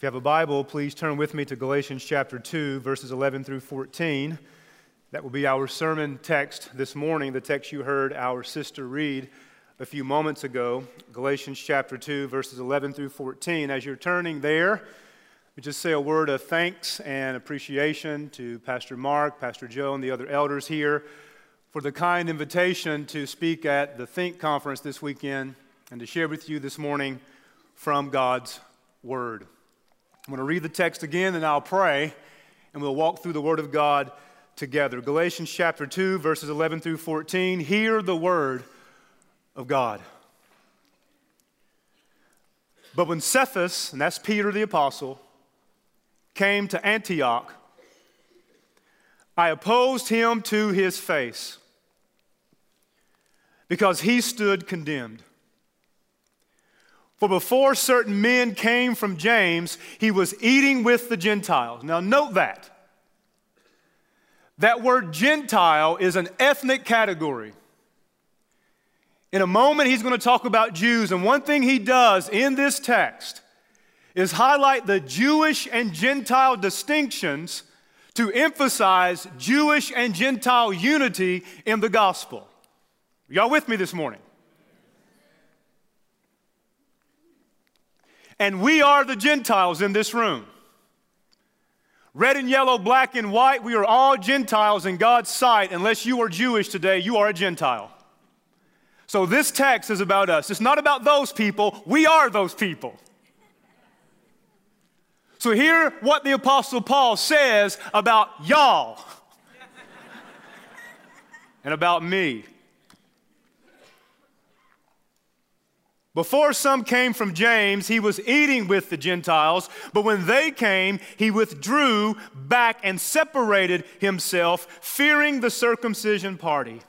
If you have a Bible, please turn with me to Galatians chapter 2, verses 11 through 14. That will be our sermon text this morning, the text you heard our sister read a few moments ago. Galatians chapter 2, verses 11 through 14. As you're turning there, we just say a word of thanks and appreciation to Pastor Mark, Pastor Joe, and the other elders here for the kind invitation to speak at the Think conference this weekend and to share with you this morning from God's Word. I'm going to read the text again and I'll pray and we'll walk through the Word of God together. Galatians chapter 2, verses 11 through 14. Hear the Word of God. But when Cephas, and that's Peter the Apostle, came to Antioch, I opposed him to his face because he stood condemned. For before certain men came from James, he was eating with the Gentiles. Now, note that. That word Gentile is an ethnic category. In a moment, he's going to talk about Jews, and one thing he does in this text is highlight the Jewish and Gentile distinctions to emphasize Jewish and Gentile unity in the gospel. Y'all with me this morning? And we are the Gentiles in this room. Red and yellow, black and white, we are all Gentiles in God's sight. Unless you are Jewish today, you are a Gentile. So this text is about us. It's not about those people, we are those people. So hear what the Apostle Paul says about y'all and about me. Before some came from James, he was eating with the Gentiles, but when they came, he withdrew back and separated himself, fearing the circumcision party.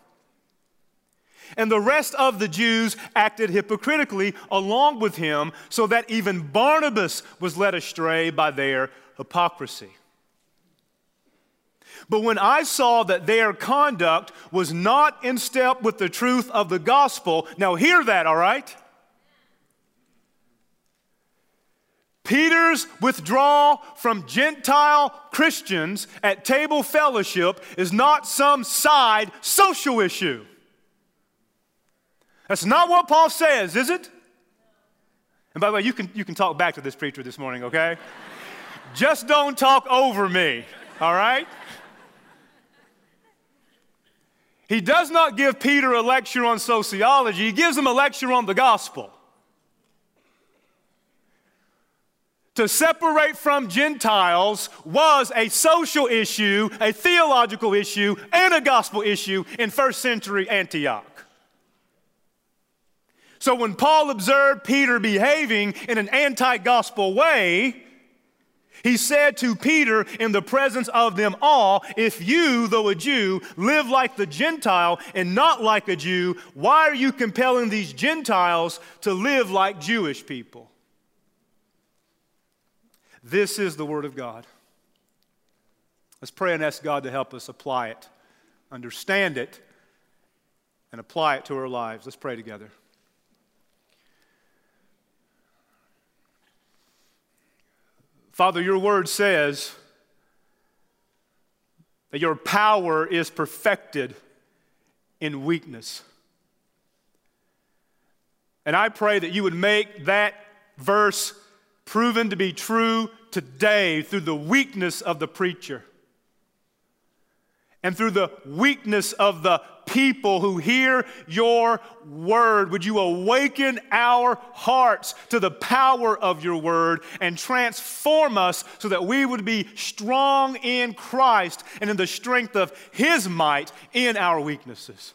And the rest of the Jews acted hypocritically along with him, so that even Barnabas was led astray by their hypocrisy. But when I saw that their conduct was not in step with the truth of the gospel, now hear that, all right? Peter's withdrawal from Gentile Christians at table fellowship is not some side social issue. That's not what Paul says, is it? And by the way, you can, you can talk back to this preacher this morning, okay? Just don't talk over me, all right? He does not give Peter a lecture on sociology, he gives him a lecture on the gospel. To separate from Gentiles was a social issue, a theological issue, and a gospel issue in first century Antioch. So when Paul observed Peter behaving in an anti gospel way, he said to Peter in the presence of them all, If you, though a Jew, live like the Gentile and not like a Jew, why are you compelling these Gentiles to live like Jewish people? This is the Word of God. Let's pray and ask God to help us apply it, understand it, and apply it to our lives. Let's pray together. Father, your word says that your power is perfected in weakness. And I pray that you would make that verse proven to be true today through the weakness of the preacher and through the weakness of the people who hear your word. Would you awaken our hearts to the power of your word and transform us so that we would be strong in Christ and in the strength of his might in our weaknesses?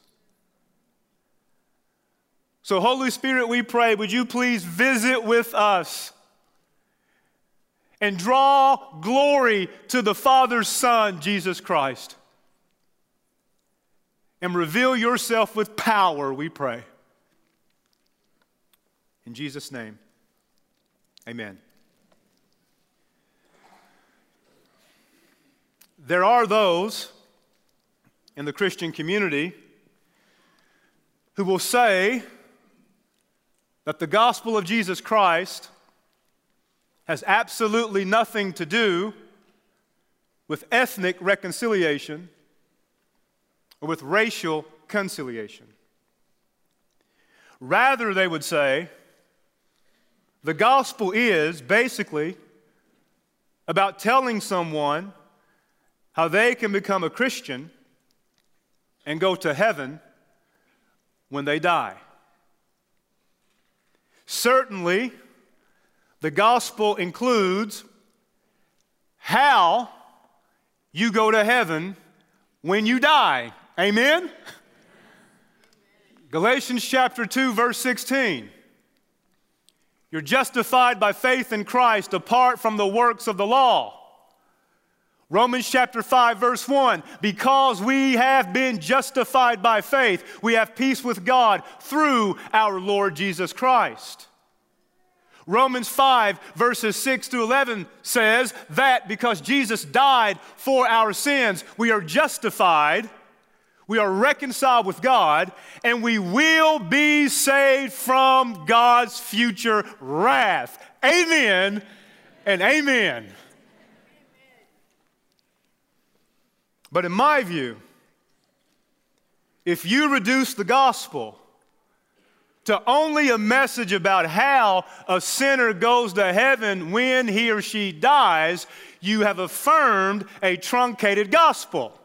So, Holy Spirit, we pray, would you please visit with us? And draw glory to the Father's Son, Jesus Christ. And reveal yourself with power, we pray. In Jesus' name, amen. There are those in the Christian community who will say that the gospel of Jesus Christ has absolutely nothing to do with ethnic reconciliation or with racial conciliation. Rather, they would say, the gospel is basically about telling someone how they can become a Christian and go to heaven when they die. Certainly, the gospel includes how you go to heaven when you die. Amen? Galatians chapter 2, verse 16. You're justified by faith in Christ apart from the works of the law. Romans chapter 5, verse 1 because we have been justified by faith, we have peace with God through our Lord Jesus Christ. Romans 5, verses 6 through 11 says that because Jesus died for our sins, we are justified, we are reconciled with God, and we will be saved from God's future wrath. Amen and amen. But in my view, if you reduce the gospel to only a message about how a sinner goes to heaven when he or she dies, you have affirmed a truncated gospel.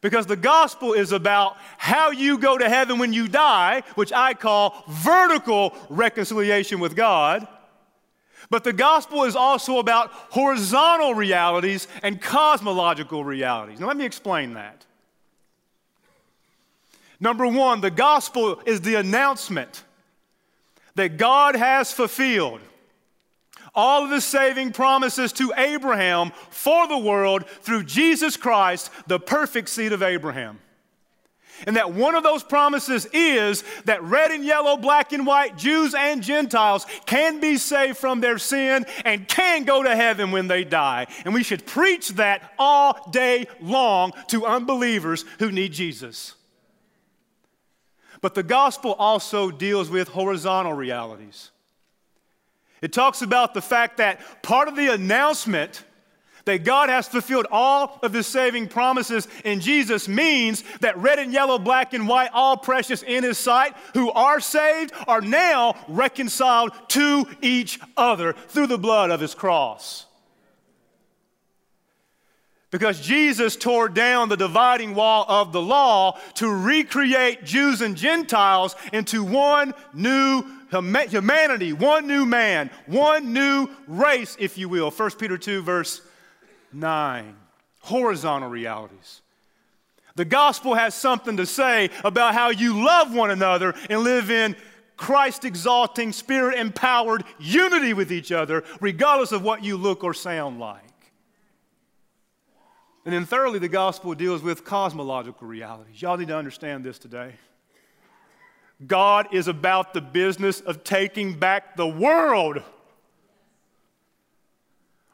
Because the gospel is about how you go to heaven when you die, which I call vertical reconciliation with God. But the gospel is also about horizontal realities and cosmological realities. Now, let me explain that. Number one, the gospel is the announcement that God has fulfilled all of the saving promises to Abraham for the world through Jesus Christ, the perfect seed of Abraham. And that one of those promises is that red and yellow, black and white, Jews and Gentiles can be saved from their sin and can go to heaven when they die. And we should preach that all day long to unbelievers who need Jesus. But the gospel also deals with horizontal realities. It talks about the fact that part of the announcement that God has fulfilled all of his saving promises in Jesus means that red and yellow, black and white, all precious in his sight, who are saved, are now reconciled to each other through the blood of his cross. Because Jesus tore down the dividing wall of the law to recreate Jews and Gentiles into one new humanity, one new man, one new race, if you will. 1 Peter 2, verse 9. Horizontal realities. The gospel has something to say about how you love one another and live in Christ exalting, spirit empowered unity with each other, regardless of what you look or sound like. And then, thirdly, the gospel deals with cosmological realities. Y'all need to understand this today. God is about the business of taking back the world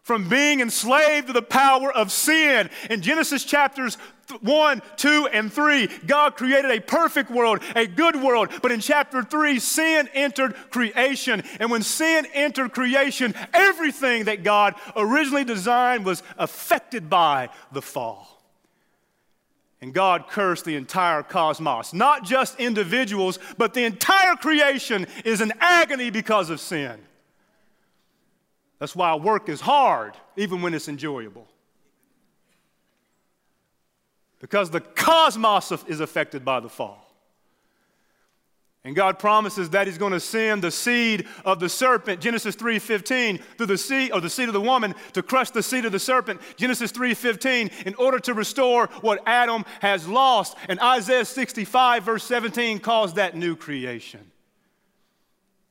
from being enslaved to the power of sin. In Genesis chapters 1, 2, and 3, God created a perfect world, a good world. But in chapter 3, sin entered creation. And when sin entered creation, everything that God originally designed was affected by the fall. And God cursed the entire cosmos, not just individuals, but the entire creation is in agony because of sin. That's why work is hard, even when it's enjoyable. Because the cosmos is affected by the fall. And God promises that He's going to send the seed of the serpent, Genesis 3:15, through the seed or the seed of the woman to crush the seed of the serpent, Genesis 3:15, in order to restore what Adam has lost. And Isaiah 65, verse 17, calls that new creation.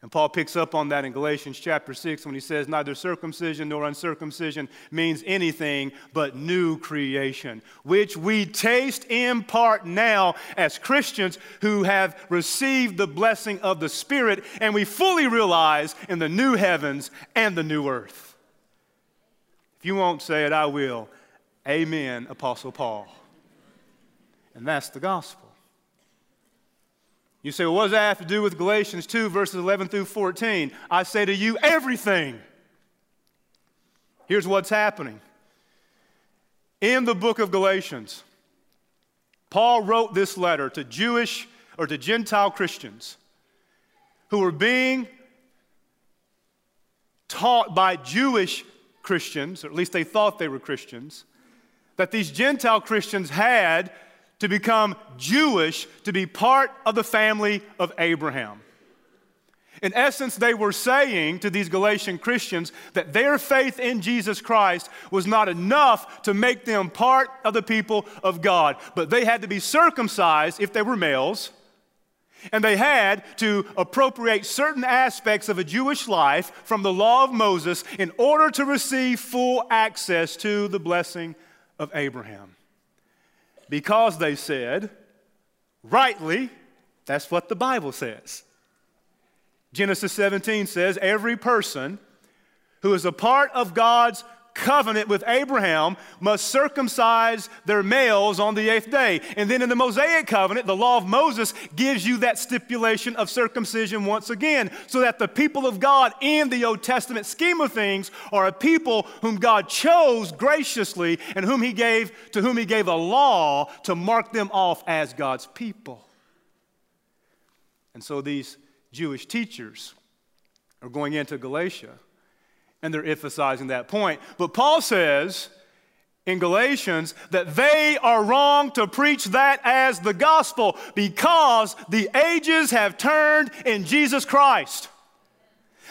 And Paul picks up on that in Galatians chapter 6 when he says, Neither circumcision nor uncircumcision means anything but new creation, which we taste in part now as Christians who have received the blessing of the Spirit, and we fully realize in the new heavens and the new earth. If you won't say it, I will. Amen, Apostle Paul. And that's the gospel. You say, well, what does that have to do with Galatians 2, verses 11 through 14? I say to you, everything. Here's what's happening. In the book of Galatians, Paul wrote this letter to Jewish or to Gentile Christians who were being taught by Jewish Christians, or at least they thought they were Christians, that these Gentile Christians had to become Jewish to be part of the family of Abraham. In essence, they were saying to these Galatian Christians that their faith in Jesus Christ was not enough to make them part of the people of God, but they had to be circumcised if they were males, and they had to appropriate certain aspects of a Jewish life from the law of Moses in order to receive full access to the blessing of Abraham. Because they said, rightly, that's what the Bible says. Genesis 17 says, Every person who is a part of God's covenant with Abraham must circumcise their males on the eighth day. And then in the Mosaic covenant, the law of Moses gives you that stipulation of circumcision once again, so that the people of God in the Old Testament scheme of things are a people whom God chose graciously and whom he gave to whom he gave a law to mark them off as God's people. And so these Jewish teachers are going into Galatia and they're emphasizing that point. But Paul says in Galatians that they are wrong to preach that as the gospel because the ages have turned in Jesus Christ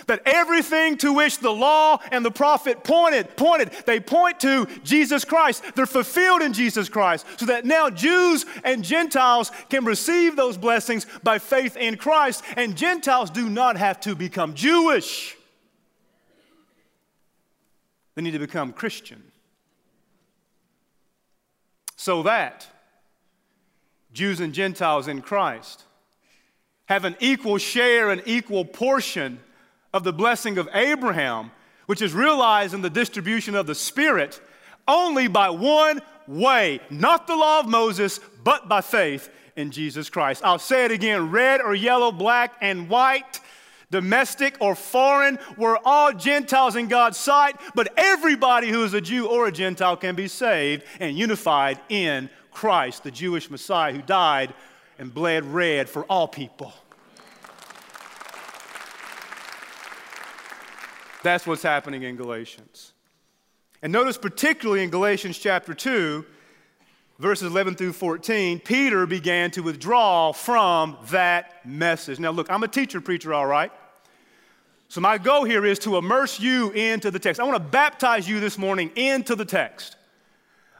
that everything to which the law and the prophet pointed, pointed, they point to Jesus Christ. They're fulfilled in Jesus Christ, so that now Jews and Gentiles can receive those blessings by faith in Christ, and Gentiles do not have to become Jewish. They need to become Christian. So that Jews and Gentiles in Christ have an equal share and equal portion of the blessing of Abraham, which is realized in the distribution of the Spirit only by one way, not the law of Moses, but by faith in Jesus Christ. I'll say it again red or yellow, black and white, domestic or foreign, we're all Gentiles in God's sight, but everybody who is a Jew or a Gentile can be saved and unified in Christ, the Jewish Messiah who died and bled red for all people. That's what's happening in Galatians. And notice, particularly in Galatians chapter 2, verses 11 through 14, Peter began to withdraw from that message. Now, look, I'm a teacher preacher, all right? So, my goal here is to immerse you into the text. I want to baptize you this morning into the text.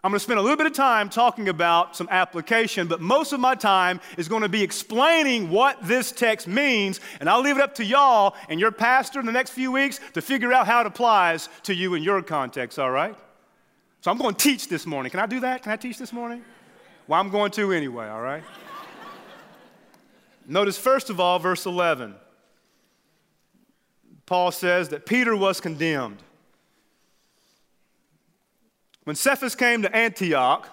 I'm going to spend a little bit of time talking about some application, but most of my time is going to be explaining what this text means, and I'll leave it up to y'all and your pastor in the next few weeks to figure out how it applies to you in your context, all right? So I'm going to teach this morning. Can I do that? Can I teach this morning? Well, I'm going to anyway, all right? Notice, first of all, verse 11. Paul says that Peter was condemned. When Cephas came to Antioch,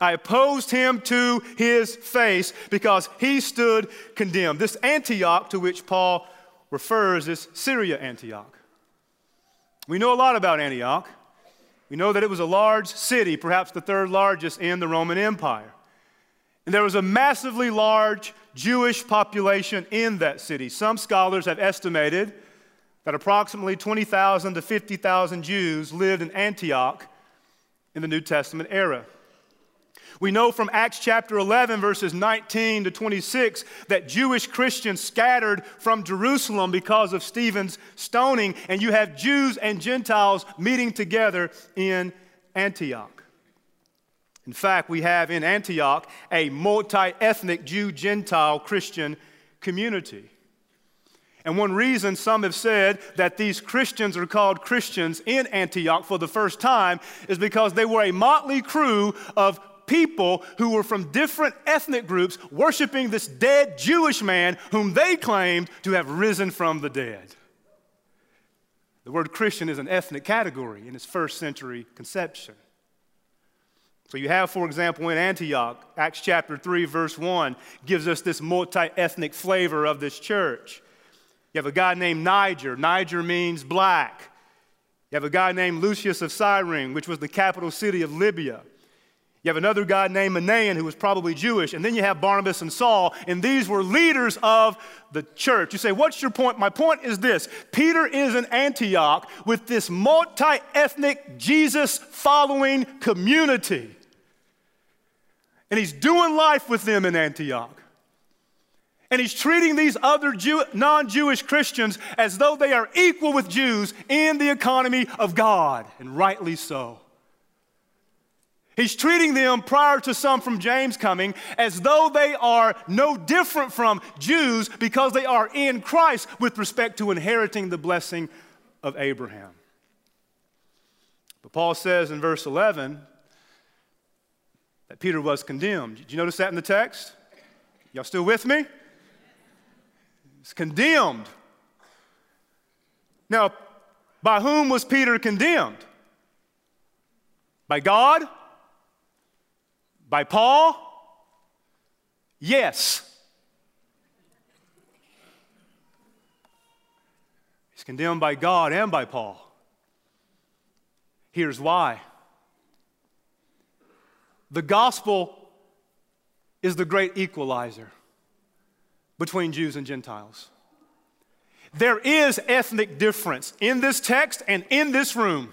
I opposed him to his face because he stood condemned. This Antioch to which Paul refers is Syria Antioch. We know a lot about Antioch. We know that it was a large city, perhaps the third largest in the Roman Empire. And there was a massively large Jewish population in that city. Some scholars have estimated that approximately 20,000 to 50,000 Jews lived in Antioch in the New Testament era. We know from Acts chapter 11, verses 19 to 26, that Jewish Christians scattered from Jerusalem because of Stephen's stoning, and you have Jews and Gentiles meeting together in Antioch. In fact, we have in Antioch a multi ethnic Jew Gentile Christian community. And one reason some have said that these Christians are called Christians in Antioch for the first time is because they were a motley crew of people who were from different ethnic groups worshiping this dead Jewish man whom they claimed to have risen from the dead. The word Christian is an ethnic category in its first century conception. So you have, for example, in Antioch, Acts chapter 3, verse 1 gives us this multi ethnic flavor of this church. You have a guy named Niger. Niger means black. You have a guy named Lucius of Cyrene, which was the capital city of Libya. You have another guy named Manaen who was probably Jewish. And then you have Barnabas and Saul, and these were leaders of the church. You say, What's your point? My point is this Peter is in Antioch with this multi ethnic, Jesus following community. And he's doing life with them in Antioch. And he's treating these other non Jewish Christians as though they are equal with Jews in the economy of God, and rightly so. He's treating them, prior to some from James coming, as though they are no different from Jews because they are in Christ with respect to inheriting the blessing of Abraham. But Paul says in verse 11 that Peter was condemned. Did you notice that in the text? Y'all still with me? He's condemned. Now, by whom was Peter condemned? By God? By Paul? Yes. He's condemned by God and by Paul. Here's why the gospel is the great equalizer between Jews and Gentiles. There is ethnic difference in this text and in this room.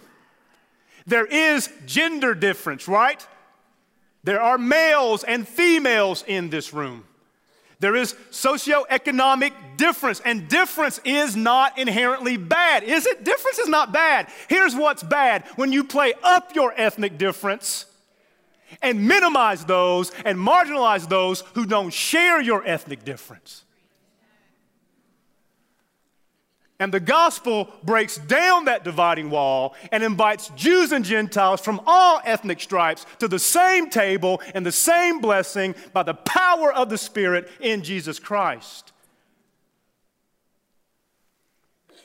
There is gender difference, right? There are males and females in this room. There is socioeconomic difference, and difference is not inherently bad, is it? Difference is not bad. Here's what's bad when you play up your ethnic difference and minimize those and marginalize those who don't share your ethnic difference. And the gospel breaks down that dividing wall and invites Jews and Gentiles from all ethnic stripes to the same table and the same blessing by the power of the Spirit in Jesus Christ.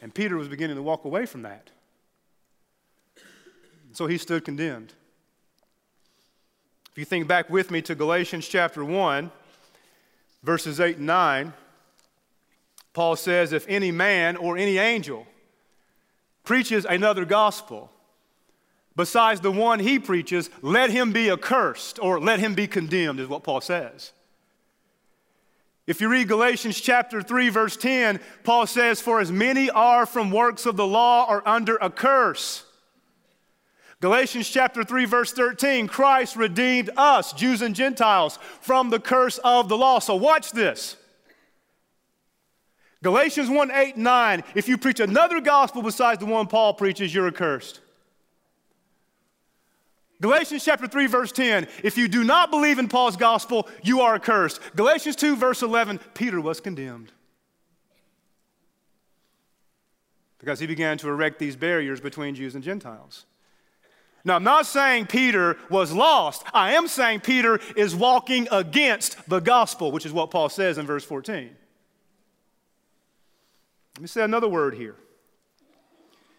And Peter was beginning to walk away from that. So he stood condemned. If you think back with me to Galatians chapter 1, verses 8 and 9. Paul says, if any man or any angel preaches another gospel besides the one he preaches, let him be accursed or let him be condemned, is what Paul says. If you read Galatians chapter 3, verse 10, Paul says, For as many are from works of the law are under a curse. Galatians chapter 3, verse 13, Christ redeemed us, Jews and Gentiles, from the curse of the law. So watch this. Galatians 1 8 9, if you preach another gospel besides the one Paul preaches, you're accursed. Galatians chapter 3, verse 10, if you do not believe in Paul's gospel, you are accursed. Galatians 2, verse 11, Peter was condemned. Because he began to erect these barriers between Jews and Gentiles. Now, I'm not saying Peter was lost. I am saying Peter is walking against the gospel, which is what Paul says in verse 14. Let me say another word here.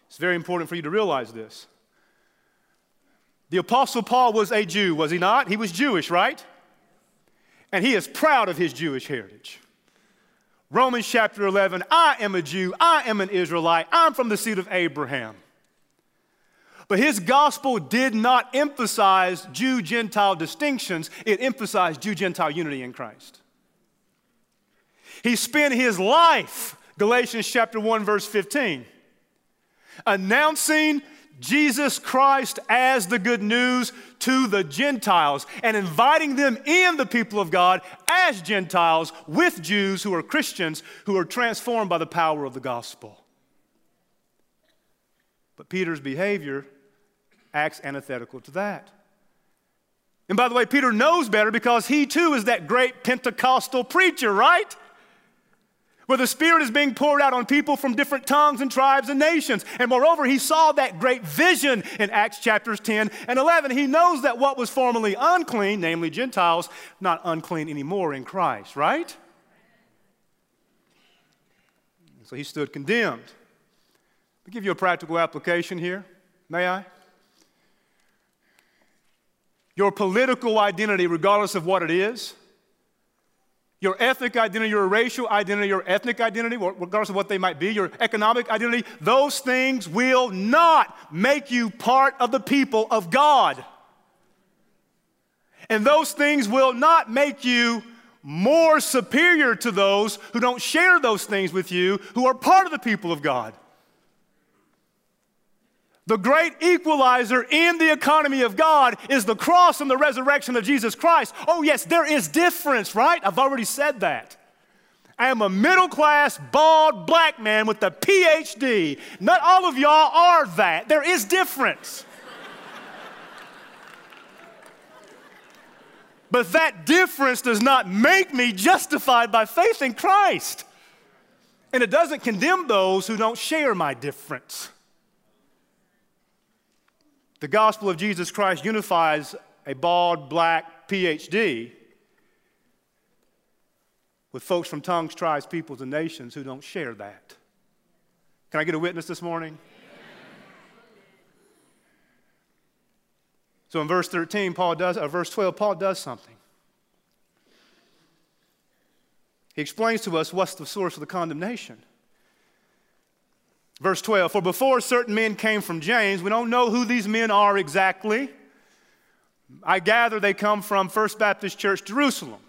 It's very important for you to realize this. The Apostle Paul was a Jew, was he not? He was Jewish, right? And he is proud of his Jewish heritage. Romans chapter 11 I am a Jew, I am an Israelite, I'm from the seed of Abraham. But his gospel did not emphasize Jew Gentile distinctions, it emphasized Jew Gentile unity in Christ. He spent his life Galatians chapter 1 verse 15. Announcing Jesus Christ as the good news to the Gentiles and inviting them in the people of God as Gentiles with Jews who are Christians who are transformed by the power of the gospel. But Peter's behavior acts antithetical to that. And by the way, Peter knows better because he too is that great Pentecostal preacher, right? Where the Spirit is being poured out on people from different tongues and tribes and nations. And moreover, he saw that great vision in Acts chapters 10 and 11. He knows that what was formerly unclean, namely Gentiles, not unclean anymore in Christ, right? So he stood condemned. I'll give you a practical application here, may I? your political identity, regardless of what it is, your ethnic identity, your racial identity, your ethnic identity, regardless of what they might be, your economic identity, those things will not make you part of the people of God. And those things will not make you more superior to those who don't share those things with you, who are part of the people of God. The great equalizer in the economy of God is the cross and the resurrection of Jesus Christ. Oh, yes, there is difference, right? I've already said that. I am a middle class, bald, black man with a PhD. Not all of y'all are that. There is difference. but that difference does not make me justified by faith in Christ. And it doesn't condemn those who don't share my difference. The gospel of Jesus Christ unifies a bald, black PhD with folks from tongues, tribes, peoples, and nations who don't share that. Can I get a witness this morning? So in verse 13, Paul does, or verse 12, Paul does something. He explains to us what's the source of the condemnation. Verse 12 For before certain men came from James, we don't know who these men are exactly. I gather they come from First Baptist Church, Jerusalem.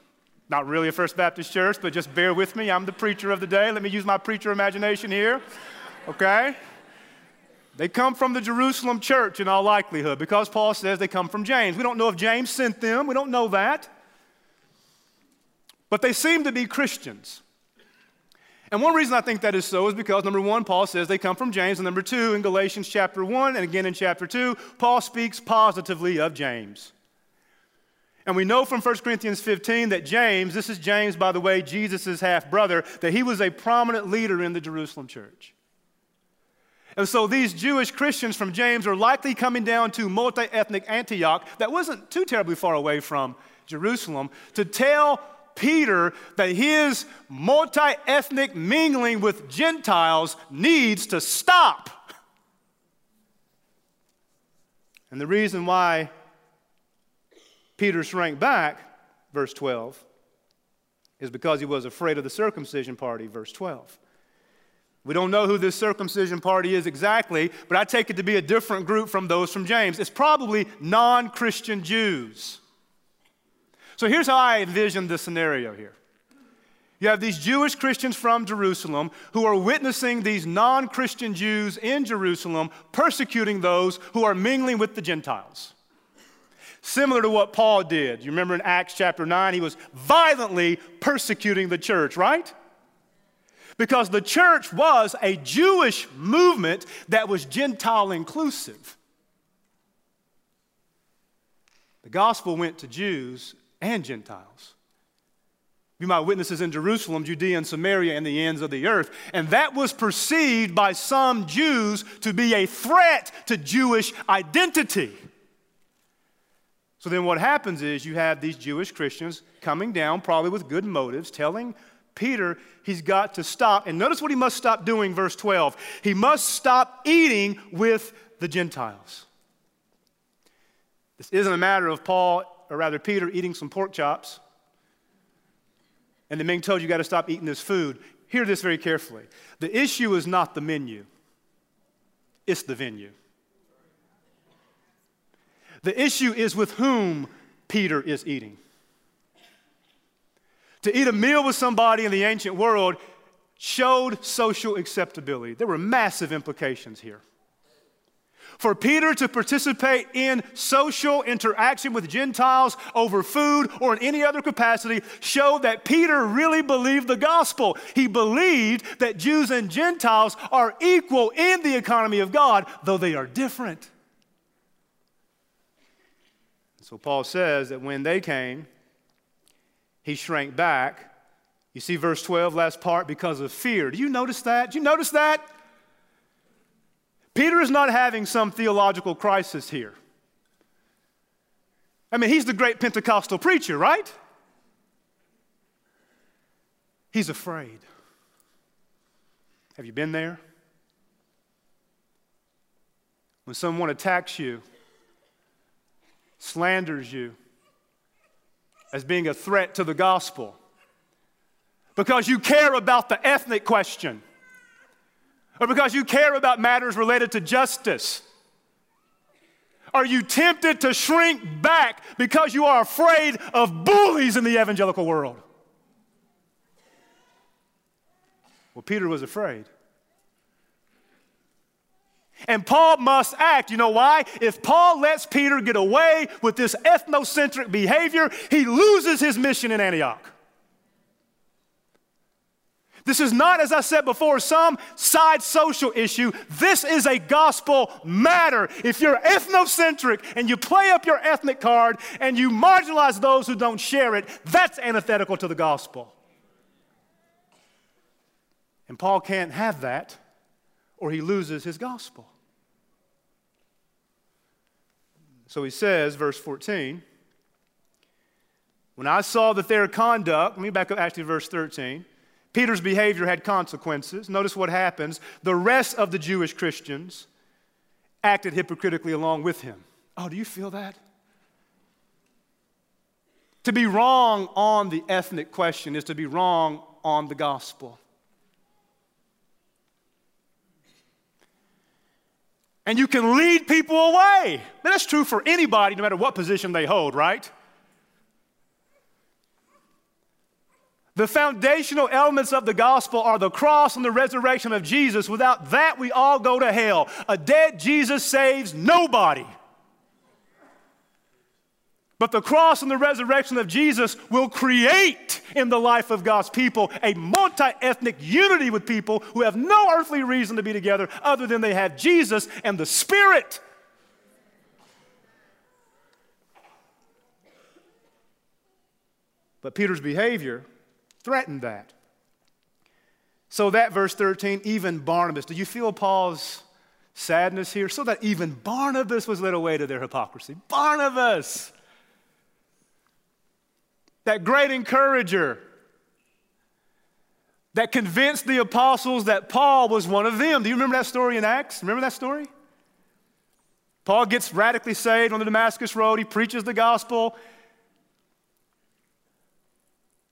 Not really a First Baptist church, but just bear with me. I'm the preacher of the day. Let me use my preacher imagination here. Okay? They come from the Jerusalem church in all likelihood because Paul says they come from James. We don't know if James sent them, we don't know that. But they seem to be Christians. And one reason I think that is so is because number one, Paul says they come from James, and number two, in Galatians chapter one and again in chapter two, Paul speaks positively of James. And we know from 1 Corinthians 15 that James, this is James, by the way, Jesus' half brother, that he was a prominent leader in the Jerusalem church. And so these Jewish Christians from James are likely coming down to multi ethnic Antioch, that wasn't too terribly far away from Jerusalem, to tell Peter that his multi ethnic mingling with Gentiles needs to stop. And the reason why Peter shrank back, verse 12, is because he was afraid of the circumcision party, verse 12. We don't know who this circumcision party is exactly, but I take it to be a different group from those from James. It's probably non Christian Jews. So here's how I envision the scenario here. You have these Jewish Christians from Jerusalem who are witnessing these non Christian Jews in Jerusalem persecuting those who are mingling with the Gentiles. Similar to what Paul did. You remember in Acts chapter 9, he was violently persecuting the church, right? Because the church was a Jewish movement that was Gentile inclusive. The gospel went to Jews and Gentiles. Be my witnesses in Jerusalem, Judea, and Samaria, and the ends of the earth. And that was perceived by some Jews to be a threat to Jewish identity. So then what happens is you have these Jewish Christians coming down, probably with good motives, telling Peter he's got to stop. And notice what he must stop doing, verse 12. He must stop eating with the Gentiles. This isn't a matter of Paul or rather Peter, eating some pork chops, and the being told you got to stop eating this food. Hear this very carefully. The issue is not the menu, it's the venue. The issue is with whom Peter is eating. To eat a meal with somebody in the ancient world showed social acceptability. There were massive implications here. For Peter to participate in social interaction with Gentiles over food or in any other capacity showed that Peter really believed the gospel. He believed that Jews and Gentiles are equal in the economy of God, though they are different. So Paul says that when they came, he shrank back. You see verse 12, last part, because of fear. Do you notice that? Do you notice that? Peter is not having some theological crisis here. I mean, he's the great Pentecostal preacher, right? He's afraid. Have you been there? When someone attacks you slanders you as being a threat to the gospel because you care about the ethnic question or because you care about matters related to justice? Are you tempted to shrink back because you are afraid of bullies in the evangelical world? Well, Peter was afraid. And Paul must act. You know why? If Paul lets Peter get away with this ethnocentric behavior, he loses his mission in Antioch. This is not, as I said before, some side social issue. This is a gospel matter. If you're ethnocentric and you play up your ethnic card and you marginalize those who don't share it, that's antithetical to the gospel. And Paul can't have that or he loses his gospel. So he says, verse 14, when I saw that their conduct, let me back up actually verse 13. Peter's behavior had consequences. Notice what happens. The rest of the Jewish Christians acted hypocritically along with him. Oh, do you feel that? To be wrong on the ethnic question is to be wrong on the gospel. And you can lead people away. That's true for anybody, no matter what position they hold, right? The foundational elements of the gospel are the cross and the resurrection of Jesus. Without that, we all go to hell. A dead Jesus saves nobody. But the cross and the resurrection of Jesus will create in the life of God's people a multi ethnic unity with people who have no earthly reason to be together other than they have Jesus and the Spirit. But Peter's behavior threatened that. So that verse 13, even Barnabas, do you feel Paul's sadness here? So that even Barnabas was led away to their hypocrisy. Barnabas, that great encourager that convinced the apostles that Paul was one of them. Do you remember that story in Acts? Remember that story? Paul gets radically saved on the Damascus Road. He preaches the gospel.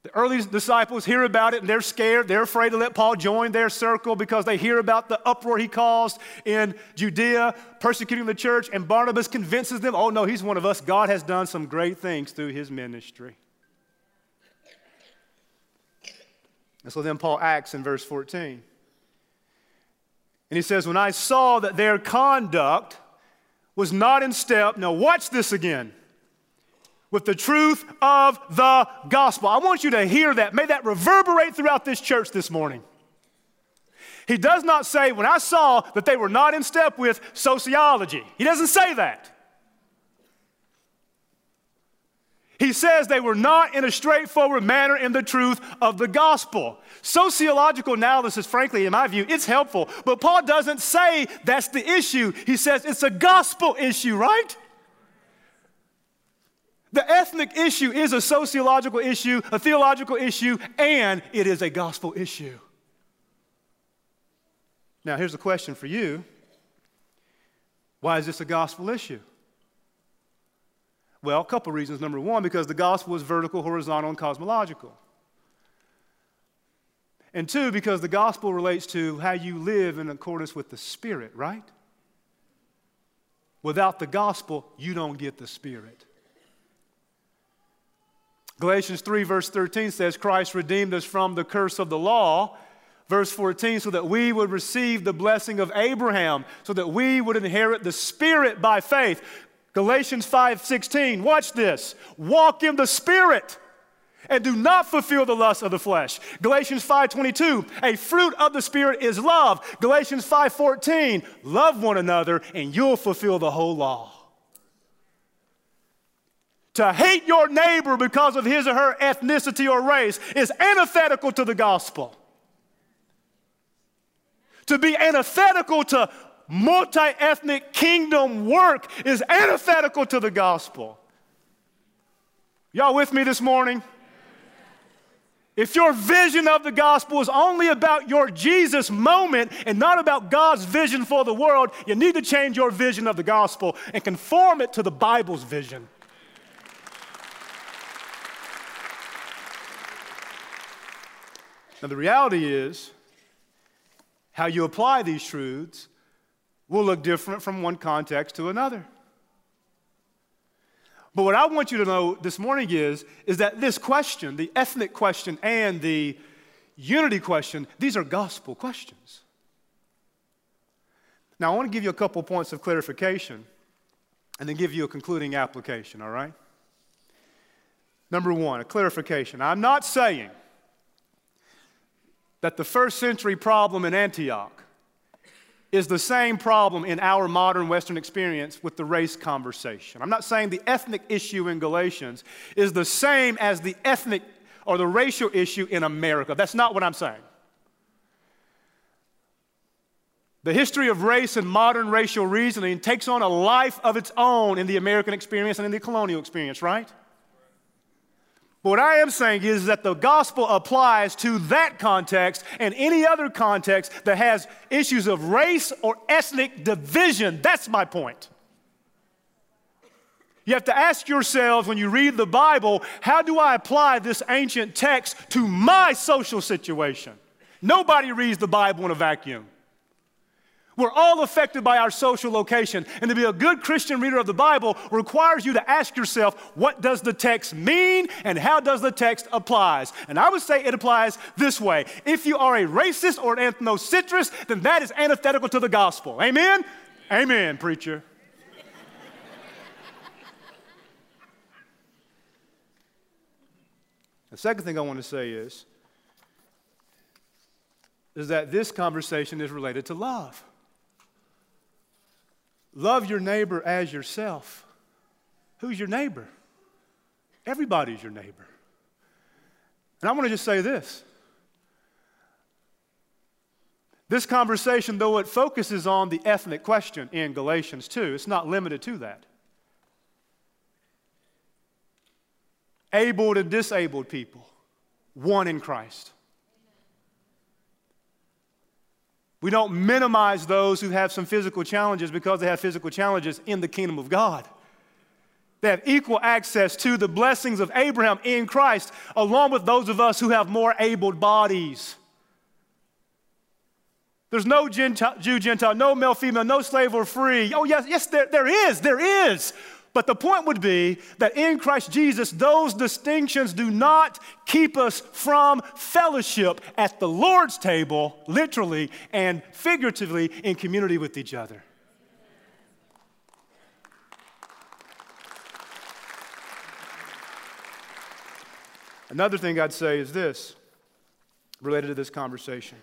The early disciples hear about it and they're scared. They're afraid to let Paul join their circle because they hear about the uproar he caused in Judea, persecuting the church. And Barnabas convinces them, oh no, he's one of us. God has done some great things through his ministry. And so then Paul acts in verse 14. And he says, When I saw that their conduct was not in step, now watch this again with the truth of the gospel. I want you to hear that. May that reverberate throughout this church this morning. He does not say, when I saw that they were not in step with sociology, he doesn't say that. He says they were not in a straightforward manner in the truth of the gospel. Sociological analysis, frankly, in my view, it's helpful, but Paul doesn't say that's the issue. He says it's a gospel issue, right? The ethnic issue is a sociological issue, a theological issue, and it is a gospel issue. Now, here's a question for you Why is this a gospel issue? Well, a couple reasons. Number one, because the gospel is vertical, horizontal, and cosmological. And two, because the gospel relates to how you live in accordance with the Spirit, right? Without the gospel, you don't get the Spirit. Galatians 3, verse 13 says, Christ redeemed us from the curse of the law. Verse 14, so that we would receive the blessing of Abraham, so that we would inherit the Spirit by faith. Galatians 5, 16, watch this. Walk in the Spirit and do not fulfill the lust of the flesh. Galatians 5:22, a fruit of the spirit is love. Galatians 5:14, love one another and you'll fulfill the whole law. To hate your neighbor because of his or her ethnicity or race is antithetical to the gospel. To be antithetical to multi ethnic kingdom work is antithetical to the gospel. Y'all with me this morning? If your vision of the gospel is only about your Jesus moment and not about God's vision for the world, you need to change your vision of the gospel and conform it to the Bible's vision. Now, the reality is, how you apply these truths will look different from one context to another. But what I want you to know this morning is, is that this question, the ethnic question and the unity question, these are gospel questions. Now, I want to give you a couple points of clarification and then give you a concluding application, all right? Number one, a clarification. I'm not saying that the first century problem in Antioch is the same problem in our modern Western experience with the race conversation. I'm not saying the ethnic issue in Galatians is the same as the ethnic or the racial issue in America. That's not what I'm saying. The history of race and modern racial reasoning takes on a life of its own in the American experience and in the colonial experience, right? What I am saying is that the gospel applies to that context and any other context that has issues of race or ethnic division. That's my point. You have to ask yourselves when you read the Bible, how do I apply this ancient text to my social situation? Nobody reads the Bible in a vacuum. We're all affected by our social location. And to be a good Christian reader of the Bible requires you to ask yourself, what does the text mean and how does the text apply? And I would say it applies this way. If you are a racist or an ethnocentrist, then that is antithetical to the gospel. Amen? Amen, preacher. the second thing I want to say is, is that this conversation is related to love. Love your neighbor as yourself. Who's your neighbor? Everybody's your neighbor. And I want to just say this. This conversation, though it focuses on the ethnic question in Galatians 2, it's not limited to that. Abled and disabled people, one in Christ. We don't minimize those who have some physical challenges because they have physical challenges in the kingdom of God. They have equal access to the blessings of Abraham in Christ, along with those of us who have more able bodies. There's no Gentile, Jew, Gentile, no male, female, no slave or free. Oh, yes, yes, there, there is, there is. But the point would be that in Christ Jesus, those distinctions do not keep us from fellowship at the Lord's table, literally and figuratively, in community with each other. Another thing I'd say is this, related to this conversation.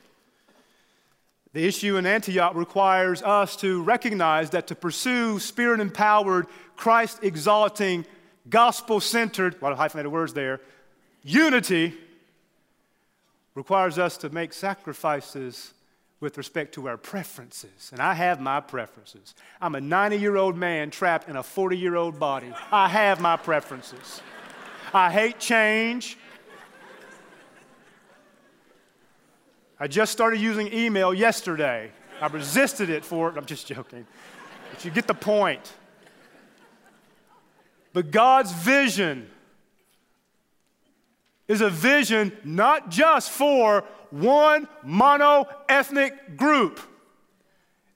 The issue in Antioch requires us to recognize that to pursue spirit empowered, Christ exalting, gospel centered, a lot of hyphenated words there, unity requires us to make sacrifices with respect to our preferences. And I have my preferences. I'm a 90 year old man trapped in a 40 year old body. I have my preferences. I hate change. I just started using email yesterday. I resisted it for, I'm just joking. But you get the point. But God's vision is a vision not just for one mono ethnic group.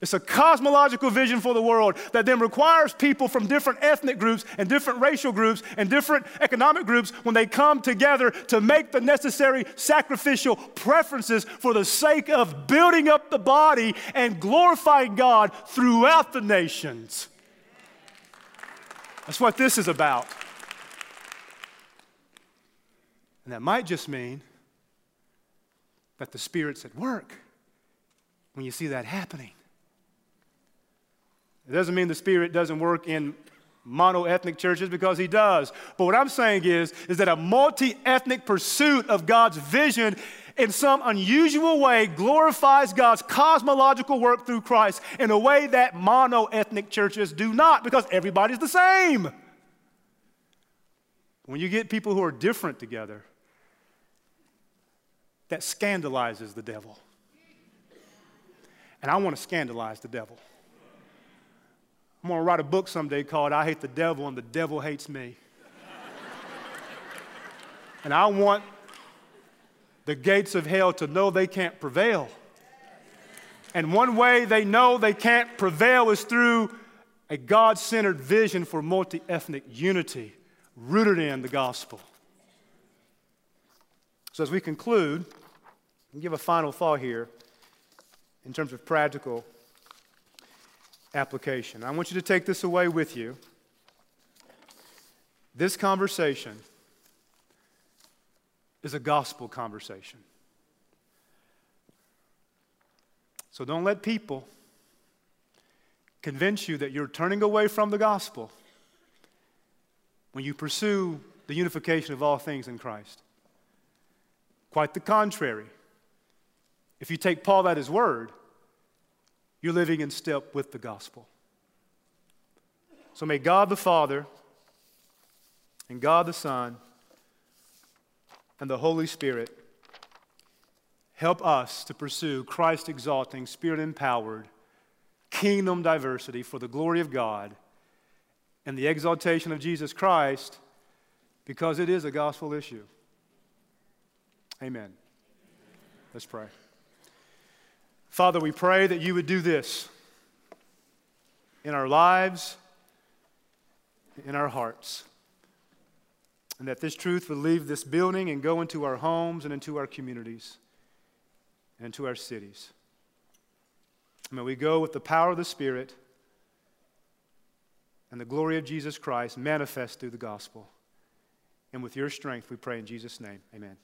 It's a cosmological vision for the world that then requires people from different ethnic groups and different racial groups and different economic groups when they come together to make the necessary sacrificial preferences for the sake of building up the body and glorifying God throughout the nations. That's what this is about. And that might just mean that the Spirit's at work when you see that happening. It doesn't mean the Spirit doesn't work in mono-ethnic churches because he does. But what I'm saying is, is that a multi-ethnic pursuit of God's vision in some unusual way glorifies God's cosmological work through Christ in a way that mono-ethnic churches do not because everybody's the same. When you get people who are different together, that scandalizes the devil. And I want to scandalize the devil. I'm going to write a book someday called I Hate the Devil and the Devil Hates Me. and I want the gates of hell to know they can't prevail. And one way they know they can't prevail is through a God centered vision for multi ethnic unity rooted in the gospel. So, as we conclude, and give a final thought here in terms of practical application. I want you to take this away with you. This conversation is a gospel conversation. So don't let people convince you that you're turning away from the gospel when you pursue the unification of all things in Christ. Quite the contrary. If you take Paul at his word, you're living in step with the gospel. So may God the Father and God the Son and the Holy Spirit help us to pursue Christ exalting, spirit empowered, kingdom diversity for the glory of God and the exaltation of Jesus Christ because it is a gospel issue. Amen. Let's pray. Father, we pray that you would do this in our lives, in our hearts, and that this truth would leave this building and go into our homes and into our communities and into our cities. may we go with the power of the Spirit and the glory of Jesus Christ manifest through the gospel. And with your strength, we pray in Jesus' name. Amen.